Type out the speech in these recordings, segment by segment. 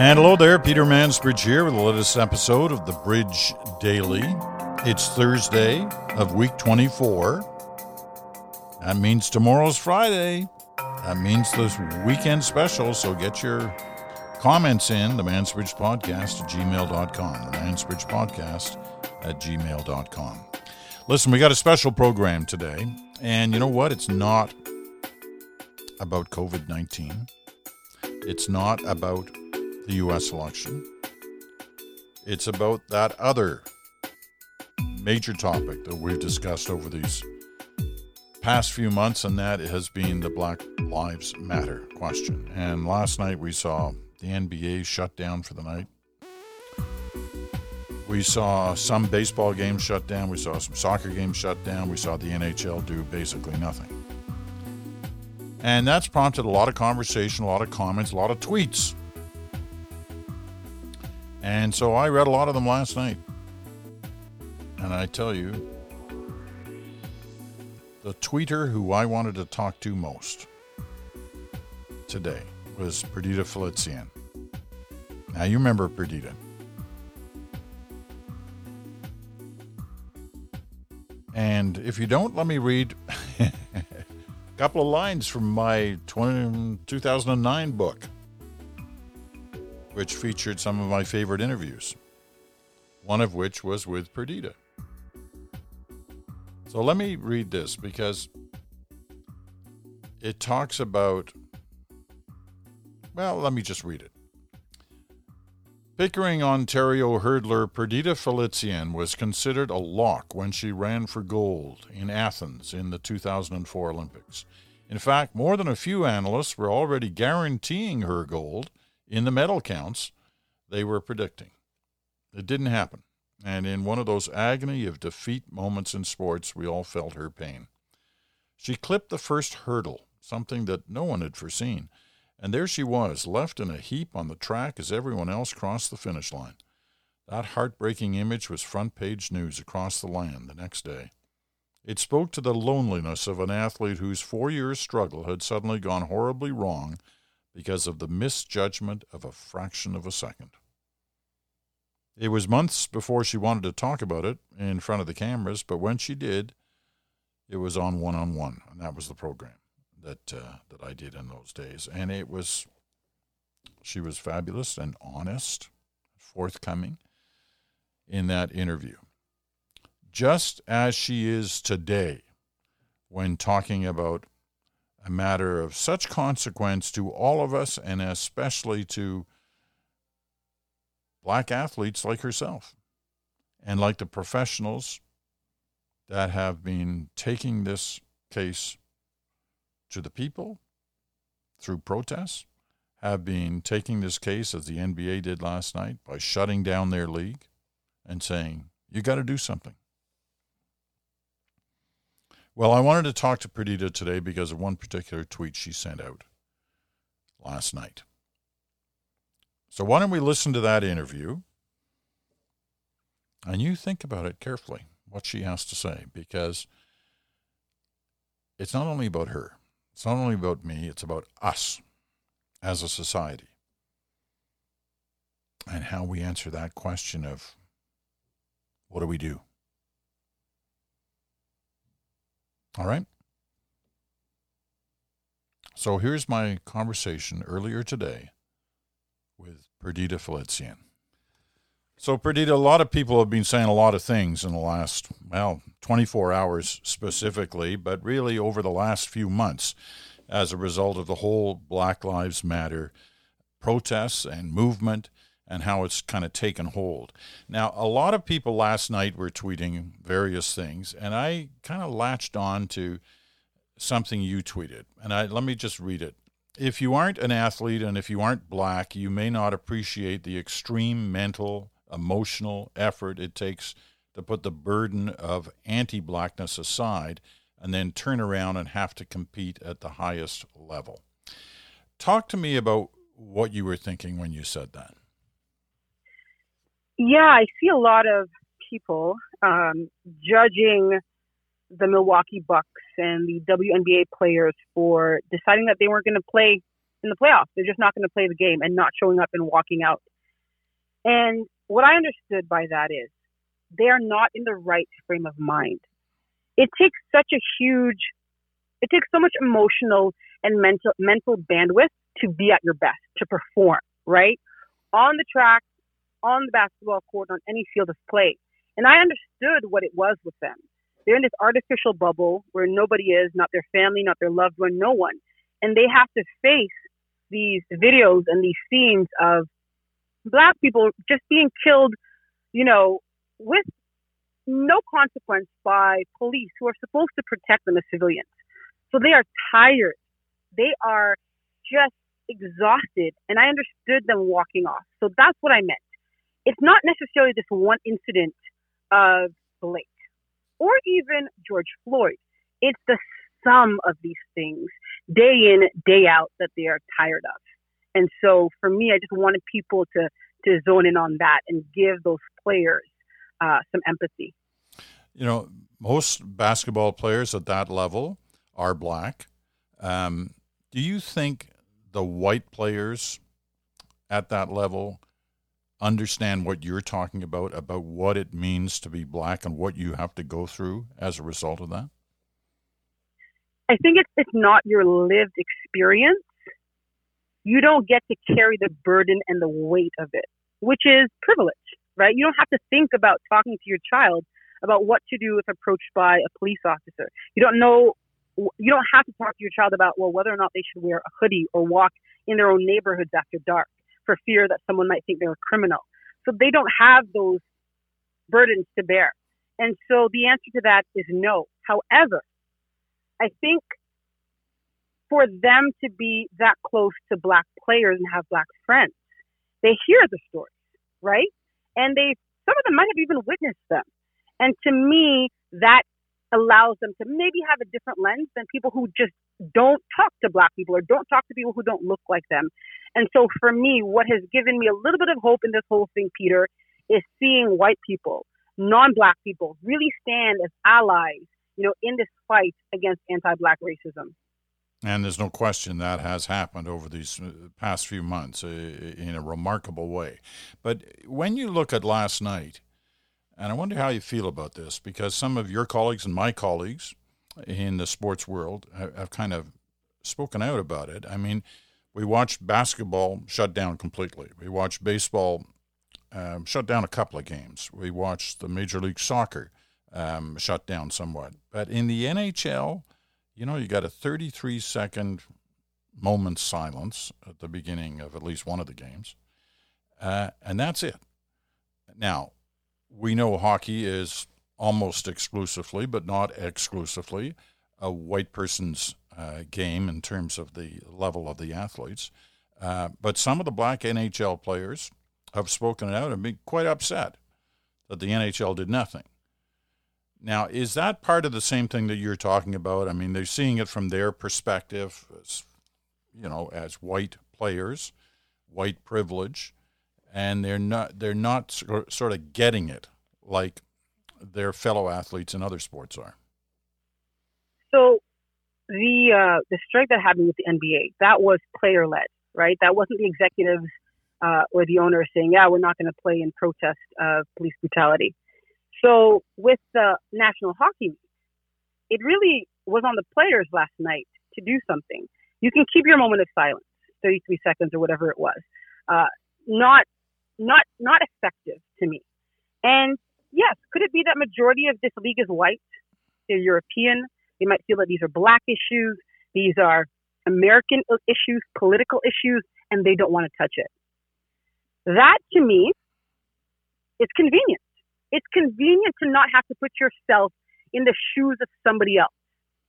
And hello there, Peter Mansbridge here with the latest episode of the Bridge Daily. It's Thursday of week 24. That means tomorrow's Friday. That means this weekend special, so get your comments in the Mansbridge Podcast at gmail.com. The Mansbridge Podcast at gmail.com. Listen, we got a special program today, and you know what? It's not about COVID 19. It's not about the U.S. election. It's about that other major topic that we've discussed over these past few months, and that has been the Black Lives Matter question. And last night we saw the NBA shut down for the night. We saw some baseball games shut down. We saw some soccer games shut down. We saw the NHL do basically nothing. And that's prompted a lot of conversation, a lot of comments, a lot of tweets and so I read a lot of them last night. And I tell you, the tweeter who I wanted to talk to most today was Perdita Felicien. Now, you remember Perdita. And if you don't, let me read a couple of lines from my 20, 2009 book which featured some of my favorite interviews, one of which was with Perdita. So let me read this because it talks about, well, let me just read it. Pickering, Ontario hurdler Perdita Felicien was considered a lock when she ran for gold in Athens in the 2004 Olympics. In fact, more than a few analysts were already guaranteeing her gold in the medal counts they were predicting. It didn't happen. And in one of those agony of defeat moments in sports, we all felt her pain. She clipped the first hurdle, something that no one had foreseen. And there she was, left in a heap on the track as everyone else crossed the finish line. That heartbreaking image was front page news across the land the next day. It spoke to the loneliness of an athlete whose four years' struggle had suddenly gone horribly wrong because of the misjudgment of a fraction of a second. It was months before she wanted to talk about it in front of the cameras, but when she did, it was on one on one, and that was the program that uh, that I did in those days, and it was she was fabulous and honest, forthcoming in that interview, just as she is today when talking about a matter of such consequence to all of us and especially to black athletes like herself and like the professionals that have been taking this case to the people through protests, have been taking this case as the NBA did last night by shutting down their league and saying, you got to do something. Well, I wanted to talk to Perdita today because of one particular tweet she sent out last night. So why don't we listen to that interview and you think about it carefully, what she has to say, because it's not only about her, it's not only about me, it's about us as a society and how we answer that question of what do we do? All right. So here's my conversation earlier today with Perdita Felicien. So, Perdita, a lot of people have been saying a lot of things in the last, well, 24 hours specifically, but really over the last few months as a result of the whole Black Lives Matter protests and movement and how it's kind of taken hold. Now, a lot of people last night were tweeting various things, and I kind of latched on to something you tweeted. And I, let me just read it. If you aren't an athlete and if you aren't black, you may not appreciate the extreme mental, emotional effort it takes to put the burden of anti blackness aside and then turn around and have to compete at the highest level. Talk to me about what you were thinking when you said that. Yeah, I see a lot of people um, judging the Milwaukee Bucks and the WNBA players for deciding that they weren't going to play in the playoffs. They're just not going to play the game and not showing up and walking out. And what I understood by that is they are not in the right frame of mind. It takes such a huge, it takes so much emotional and mental mental bandwidth to be at your best, to perform, right? On the track, on the basketball court, on any field of play. And I understood what it was with them. They're in this artificial bubble where nobody is, not their family, not their loved one, no one. And they have to face these videos and these scenes of black people just being killed, you know, with no consequence by police who are supposed to protect them as civilians. So they are tired. They are just exhausted. And I understood them walking off. So that's what I meant. It's not necessarily this one incident of Blake or even George Floyd. It's the sum of these things day in, day out that they are tired of. And so for me, I just wanted people to, to zone in on that and give those players uh, some empathy. You know, most basketball players at that level are black. Um, do you think the white players at that level understand what you're talking about, about what it means to be black and what you have to go through as a result of that? I think it's, it's not your lived experience. You don't get to carry the burden and the weight of it, which is privilege, right? You don't have to think about talking to your child about what to do if approached by a police officer. You don't know, you don't have to talk to your child about, well, whether or not they should wear a hoodie or walk in their own neighborhoods after dark for fear that someone might think they're a criminal. So they don't have those burdens to bear. And so the answer to that is no. However, I think for them to be that close to black players and have black friends, they hear the stories, right? And they, some of them might have even witnessed them. And to me, that allows them to maybe have a different lens than people who just don't talk to black people or don't talk to people who don't look like them. And so for me, what has given me a little bit of hope in this whole thing, Peter, is seeing white people, non-black people really stand as allies, you know, in this fight against anti-black racism. And there's no question that has happened over these uh, past few months uh, in a remarkable way. But when you look at last night, and I wonder how you feel about this, because some of your colleagues and my colleagues in the sports world have, kind of spoken out about it. I mean, we watched basketball shut down completely. We watched baseball um, shut down a couple of games. We watched the Major League Soccer um, shut down somewhat. But in the NHL, you know, you got a 33 second moment silence at the beginning of at least one of the games, uh, and that's it. Now, we know hockey is almost exclusively, but not exclusively, a white person's uh, game in terms of the level of the athletes. Uh, but some of the black NHL players have spoken out and been quite upset that the NHL did nothing. Now, is that part of the same thing that you're talking about? I mean, they're seeing it from their perspective, as, you know, as white players, white privilege, and they're not they're not sort of getting it like their fellow athletes in other sports are. So, the uh, the strike that happened with the NBA that was player led, right? That wasn't the executives uh, or the owners saying, "Yeah, we're not going to play in protest of police brutality." So with the National Hockey League, it really was on the players last night to do something. You can keep your moment of silence, 33 seconds or whatever it was. Uh, not, not, not effective to me. And yes, could it be that majority of this league is white? They're European. They might feel that these are black issues. These are American issues, political issues, and they don't want to touch it. That to me is convenient. It's convenient to not have to put yourself in the shoes of somebody else,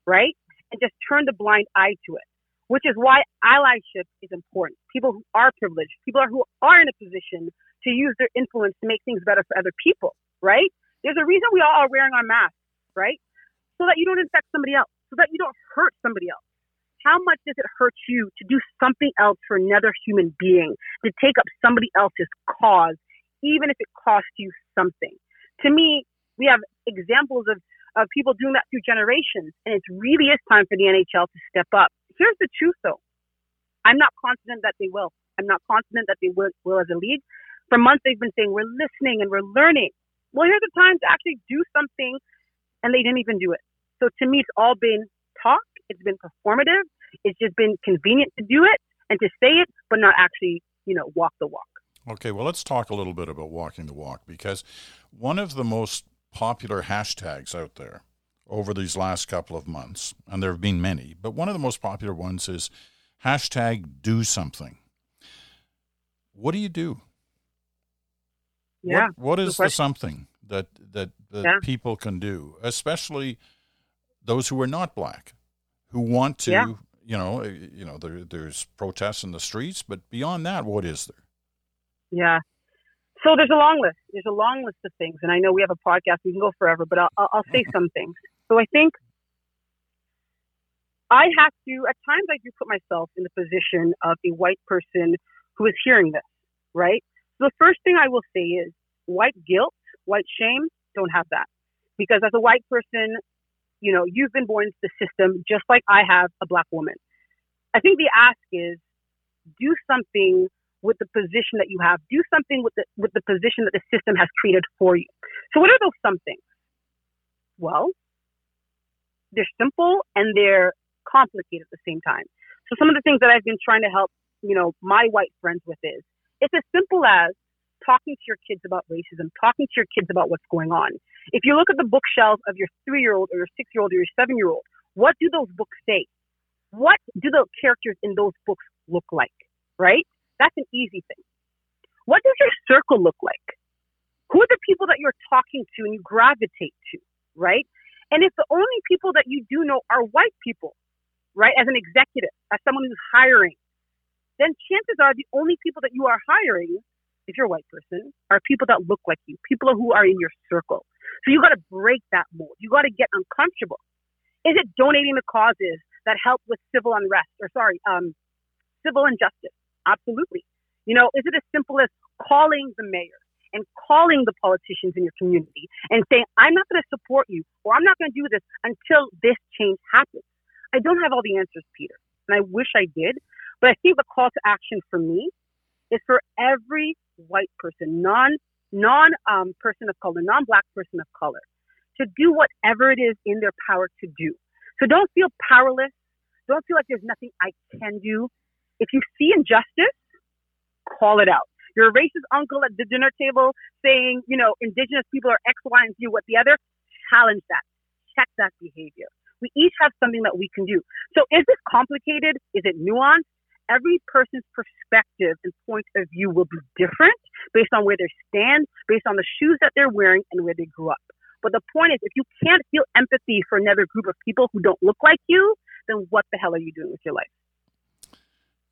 right? And just turn the blind eye to it, which is why allyship is important. People who are privileged, people who are in a position to use their influence to make things better for other people, right? There's a reason we all are wearing our masks, right? So that you don't infect somebody else, so that you don't hurt somebody else. How much does it hurt you to do something else for another human being, to take up somebody else's cause, even if it costs you something? to me, we have examples of, of people doing that through generations, and it really is time for the NHL to step up. Here's the truth, though I'm not confident that they will. I'm not confident that they will, will as a league. For months, they've been saying we're listening and we're learning. Well, here's the time to actually do something, and they didn't even do it. So to me, it's all been talk. It's been performative. It's just been convenient to do it and to say it, but not actually, you know, walk the walk. Okay, well, let's talk a little bit about walking the walk because one of the most popular hashtags out there over these last couple of months, and there have been many, but one of the most popular ones is hashtag do something. What do you do? Yeah. What, what is the something that that, that yeah. people can do, especially those who are not black, who want to, yeah. you know, eh, you know, there, there's protests in the streets, but beyond that, what is there? Yeah. So there's a long list. There's a long list of things, and I know we have a podcast. We can go forever, but I'll, I'll say some things. So I think I have to, at times, I do put myself in the position of a white person who is hearing this, right? So the first thing I will say is white guilt, white shame, don't have that. Because as a white person, you know, you've been born into the system just like I have a black woman. I think the ask is do something with the position that you have. Do something with the with the position that the system has created for you. So what are those somethings? Well, they're simple and they're complicated at the same time. So some of the things that I've been trying to help, you know, my white friends with is it's as simple as talking to your kids about racism, talking to your kids about what's going on. If you look at the bookshelves of your three year old or your six year old or your seven year old, what do those books say? What do the characters in those books look like? Right? That's an easy thing. What does your circle look like? Who are the people that you're talking to and you gravitate to? Right? And if the only people that you do know are white people, right, as an executive, as someone who's hiring, then chances are the only people that you are hiring, if you're a white person, are people that look like you, people who are in your circle. So you got to break that mold. You got to get uncomfortable. Is it donating to causes that help with civil unrest or sorry, um, civil injustice? Absolutely. You know, is it as simple as calling the mayor and calling the politicians in your community and saying, I'm not going to support you or I'm not going to do this until this change happens? I don't have all the answers, Peter, and I wish I did. But I think the call to action for me is for every white person, non non um, person of color, non black person of color, to do whatever it is in their power to do. So don't feel powerless. Don't feel like there's nothing I can do. If you see injustice, call it out. Your racist uncle at the dinner table saying, you know, indigenous people are X, Y, and Z, what the other, challenge that. Check that behavior. We each have something that we can do. So is this complicated? Is it nuanced? Every person's perspective and point of view will be different based on where they stand, based on the shoes that they're wearing, and where they grew up. But the point is, if you can't feel empathy for another group of people who don't look like you, then what the hell are you doing with your life?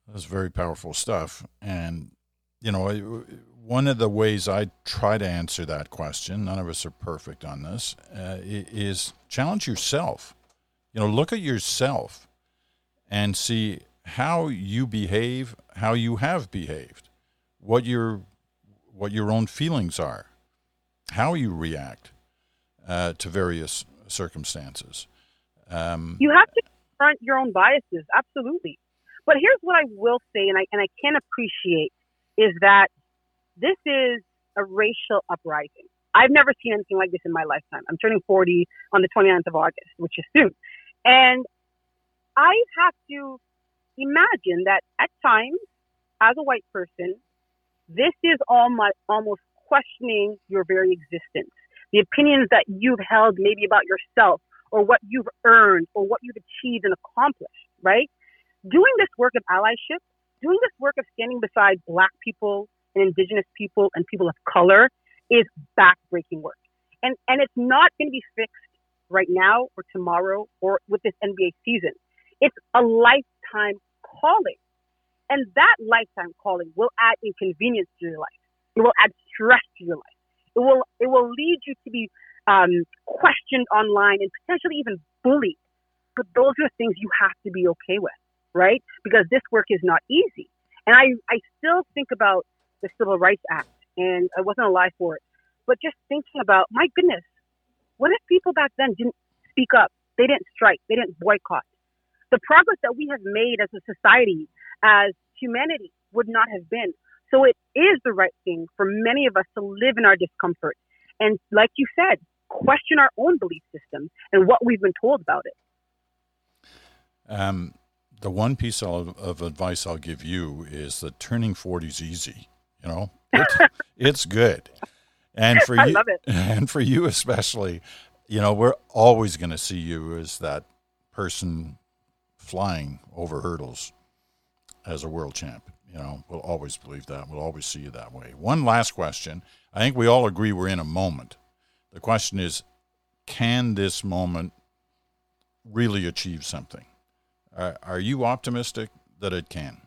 That's very powerful stuff. And, you know, one of the ways I try to answer that question, none of us are perfect on this, uh, is challenge yourself. You know, look at yourself and see how you behave, how you have behaved, what your what your own feelings are, how you react uh, to various circumstances. Um, you have to confront your own biases, absolutely. But here's what I will say, and I and I can appreciate is that this is a racial uprising. I've never seen anything like this in my lifetime. I'm turning 40 on the 29th of August, which is soon. And I have to imagine that at times, as a white person, this is all my, almost questioning your very existence. The opinions that you've held maybe about yourself or what you've earned or what you've achieved and accomplished, right? Doing this work of allyship, doing this work of standing beside black people and indigenous people and people of color is backbreaking work. And, and it's not going to be fixed right now or tomorrow or with this NBA season. It's a lifetime calling. And that lifetime calling will add inconvenience to your life. It will add stress to your life. It will it will lead you to be um, questioned online and potentially even bullied. But those are things you have to be okay with, right? Because this work is not easy. And I, I still think about the Civil Rights Act, and I wasn't alive for it. But just thinking about, my goodness, what if people back then didn't speak up? They didn't strike. They didn't boycott. The progress that we have made as a society, as humanity would not have been. So it is the right thing for many of us to live in our discomfort. And like you said, question our own belief systems and what we've been told about it. Um, the one piece of, of, advice I'll give you is that turning 40 is easy. You know, it's, it's good. And for you, and for you especially, you know, we're always going to see you as that person flying over hurdles as a world champ. You know, we'll always believe that. We'll always see you that way. One last question. I think we all agree we're in a moment. The question is can this moment really achieve something? Are, are you optimistic that it can?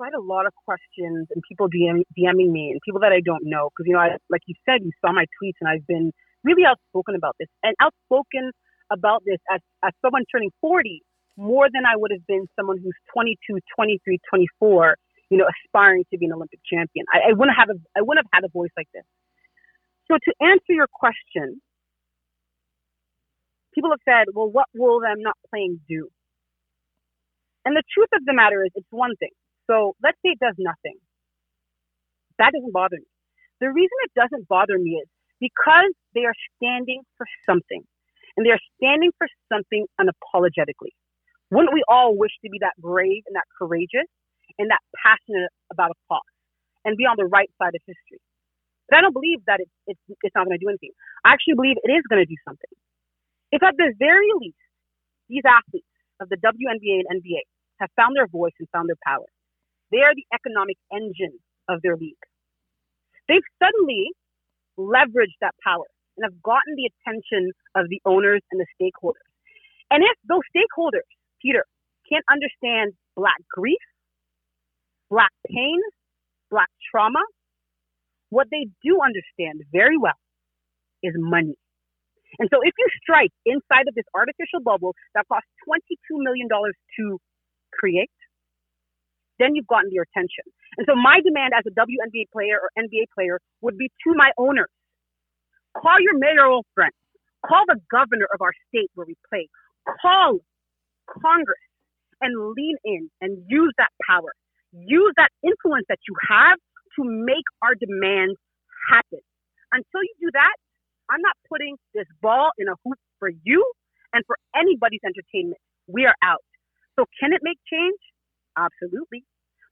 I had a lot of questions and people DM, DMing me and people that I don't know because you know, I, like you said, you saw my tweets and I've been really outspoken about this and outspoken about this as, as someone turning 40 more than I would have been someone who's 22, 23, 24, you know, aspiring to be an Olympic champion. I, I wouldn't have a, I wouldn't have had a voice like this. So to answer your question, people have said, well, what will them not playing do? And the truth of the matter is, it's one thing. So let's say it does nothing. That doesn't bother me. The reason it doesn't bother me is because they are standing for something. And they are standing for something unapologetically. Wouldn't we all wish to be that brave and that courageous and that passionate about a cause and be on the right side of history? But I don't believe that it's, it's, it's not going to do anything. I actually believe it is going to do something. If at the very least, these athletes of the WNBA and NBA have found their voice and found their power, they are the economic engine of their league. They've suddenly leveraged that power and have gotten the attention of the owners and the stakeholders. And if those stakeholders, Peter, can't understand Black grief, Black pain, Black trauma, what they do understand very well is money. And so if you strike inside of this artificial bubble that costs $22 million to create, then you've gotten their attention. And so my demand as a WNBA player or NBA player would be to my owners. Call your mayoral friends. Call the governor of our state where we play. Call Congress and lean in and use that power. Use that influence that you have to make our demands happen. Until you do that, I'm not putting this ball in a hoop for you and for anybody's entertainment. We are out. So can it make change? Absolutely.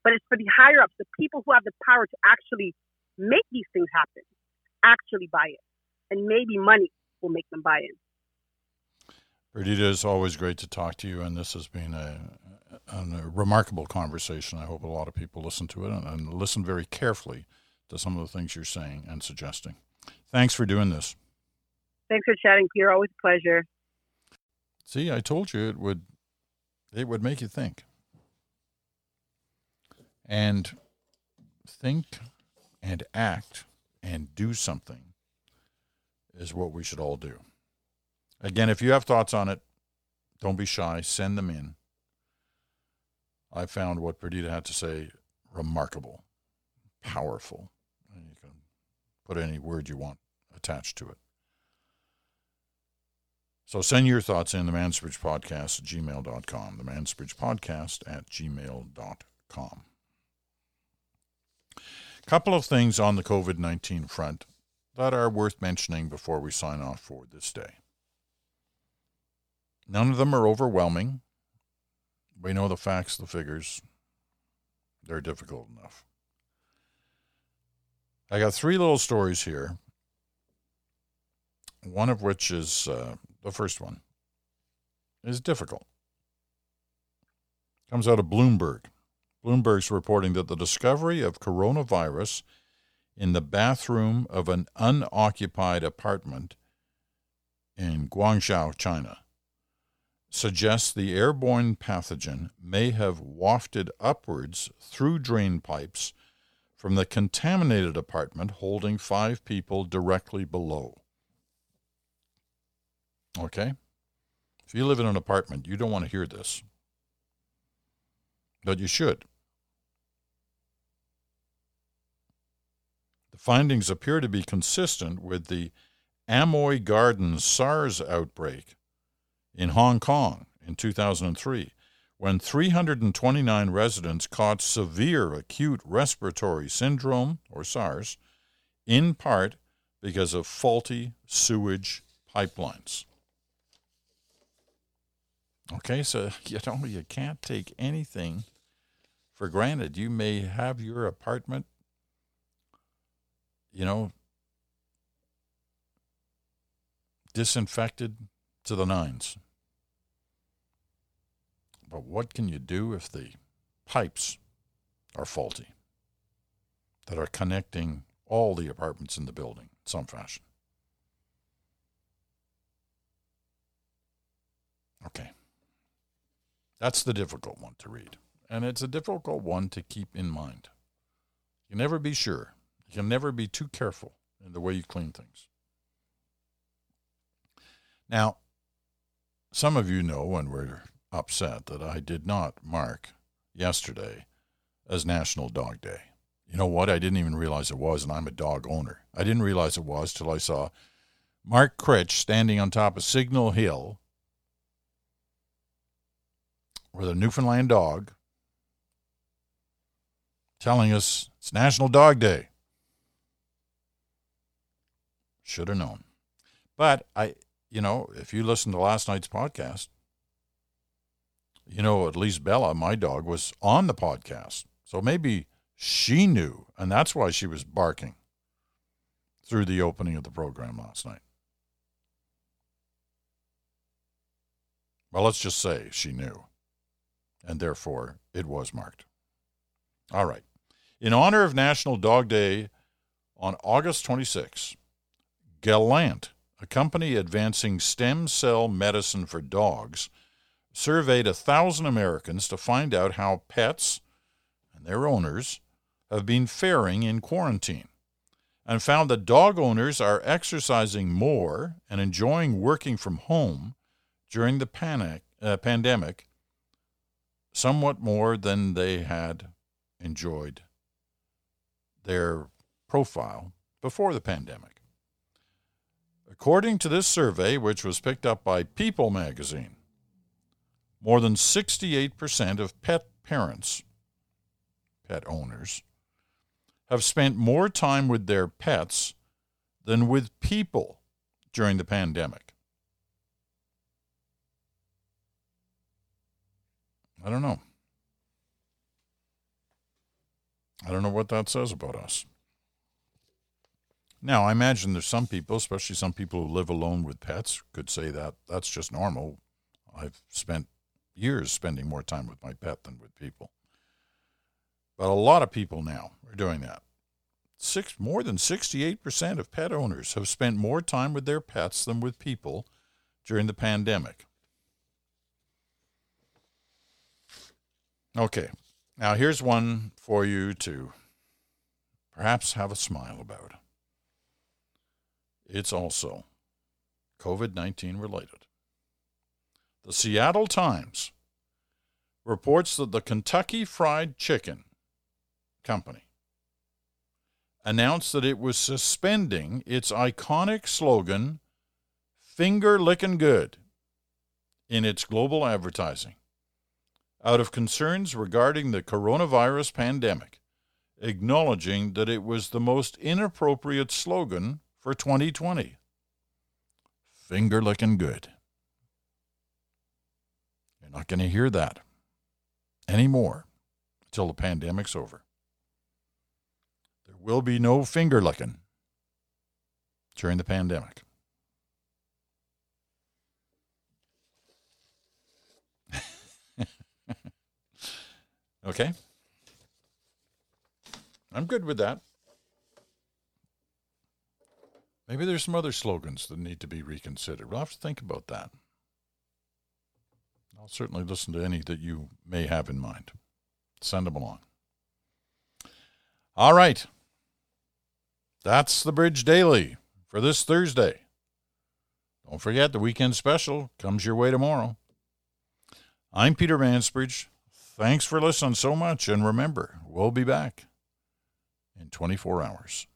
But it's for the higher ups, the people who have the power to actually make these things happen, actually buy it. And maybe money will make them buy in. Perdita, it's always great to talk to you, and this has been a, a, remarkable conversation. I hope a lot of people listen to it and, and listen very carefully to some of the things you're saying and suggesting. Thanks for doing this. Thanks for chatting, Peter. Always a pleasure. See, I told you it would it would make you think. And think and act and do something is what we should all do. Again, if you have thoughts on it, don't be shy, send them in. I found what Perdita had to say remarkable, powerful. And you can put any word you want attached to it. So send your thoughts in the Mansbridge Podcast at gmail.com. The Mansbridge Podcast at gmail.com. Couple of things on the COVID 19 front that are worth mentioning before we sign off for this day. None of them are overwhelming. We know the facts, the figures. They're difficult enough. I got three little stories here, one of which is uh, the first one, is difficult. Comes out of Bloomberg. Bloomberg's reporting that the discovery of coronavirus in the bathroom of an unoccupied apartment in Guangzhou, China, suggests the airborne pathogen may have wafted upwards through drain pipes from the contaminated apartment holding five people directly below. Okay? If you live in an apartment, you don't want to hear this. But you should. The findings appear to be consistent with the Amoy Gardens SARS outbreak in Hong Kong in 2003, when 329 residents caught severe acute respiratory syndrome, or SARS, in part because of faulty sewage pipelines. Okay, so you know you can't take anything for granted. You may have your apartment, you know, disinfected to the nines. But what can you do if the pipes are faulty that are connecting all the apartments in the building in some fashion? Okay. That's the difficult one to read. And it's a difficult one to keep in mind. You can never be sure. You can never be too careful in the way you clean things. Now, some of you know when we're upset that I did not mark yesterday as National Dog Day. You know what? I didn't even realize it was, and I'm a dog owner. I didn't realize it was till I saw Mark Critch standing on top of Signal Hill with a Newfoundland dog telling us it's National Dog Day. Should have known. But I, you know, if you listen to last night's podcast, you know, at least Bella, my dog, was on the podcast. So maybe she knew, and that's why she was barking through the opening of the program last night. Well, let's just say she knew, and therefore it was marked. All right. In honor of National Dog Day on August 26, Gallant, a company advancing stem cell medicine for dogs, surveyed a thousand Americans to find out how pets and their owners have been faring in quarantine and found that dog owners are exercising more and enjoying working from home during the panic, uh, pandemic somewhat more than they had enjoyed their profile before the pandemic. According to this survey, which was picked up by People magazine, more than 68% of pet parents, pet owners, have spent more time with their pets than with people during the pandemic. I don't know. I don't know what that says about us. Now, I imagine there's some people, especially some people who live alone with pets, could say that that's just normal. I've spent years spending more time with my pet than with people. But a lot of people now are doing that. Six, more than 68% of pet owners have spent more time with their pets than with people during the pandemic. Okay, now here's one for you to perhaps have a smile about. It's also COVID 19 related. The Seattle Times reports that the Kentucky Fried Chicken Company announced that it was suspending its iconic slogan, Finger Lickin' Good, in its global advertising out of concerns regarding the coronavirus pandemic, acknowledging that it was the most inappropriate slogan for 2020. Finger licking good. You're not going to hear that anymore until the pandemic's over. There will be no finger licking during the pandemic. Okay? I'm good with that. Maybe there's some other slogans that need to be reconsidered. We'll have to think about that. I'll certainly listen to any that you may have in mind. Send them along. All right. That's the Bridge Daily for this Thursday. Don't forget the weekend special comes your way tomorrow. I'm Peter Mansbridge. Thanks for listening so much, and remember, we'll be back in 24 hours.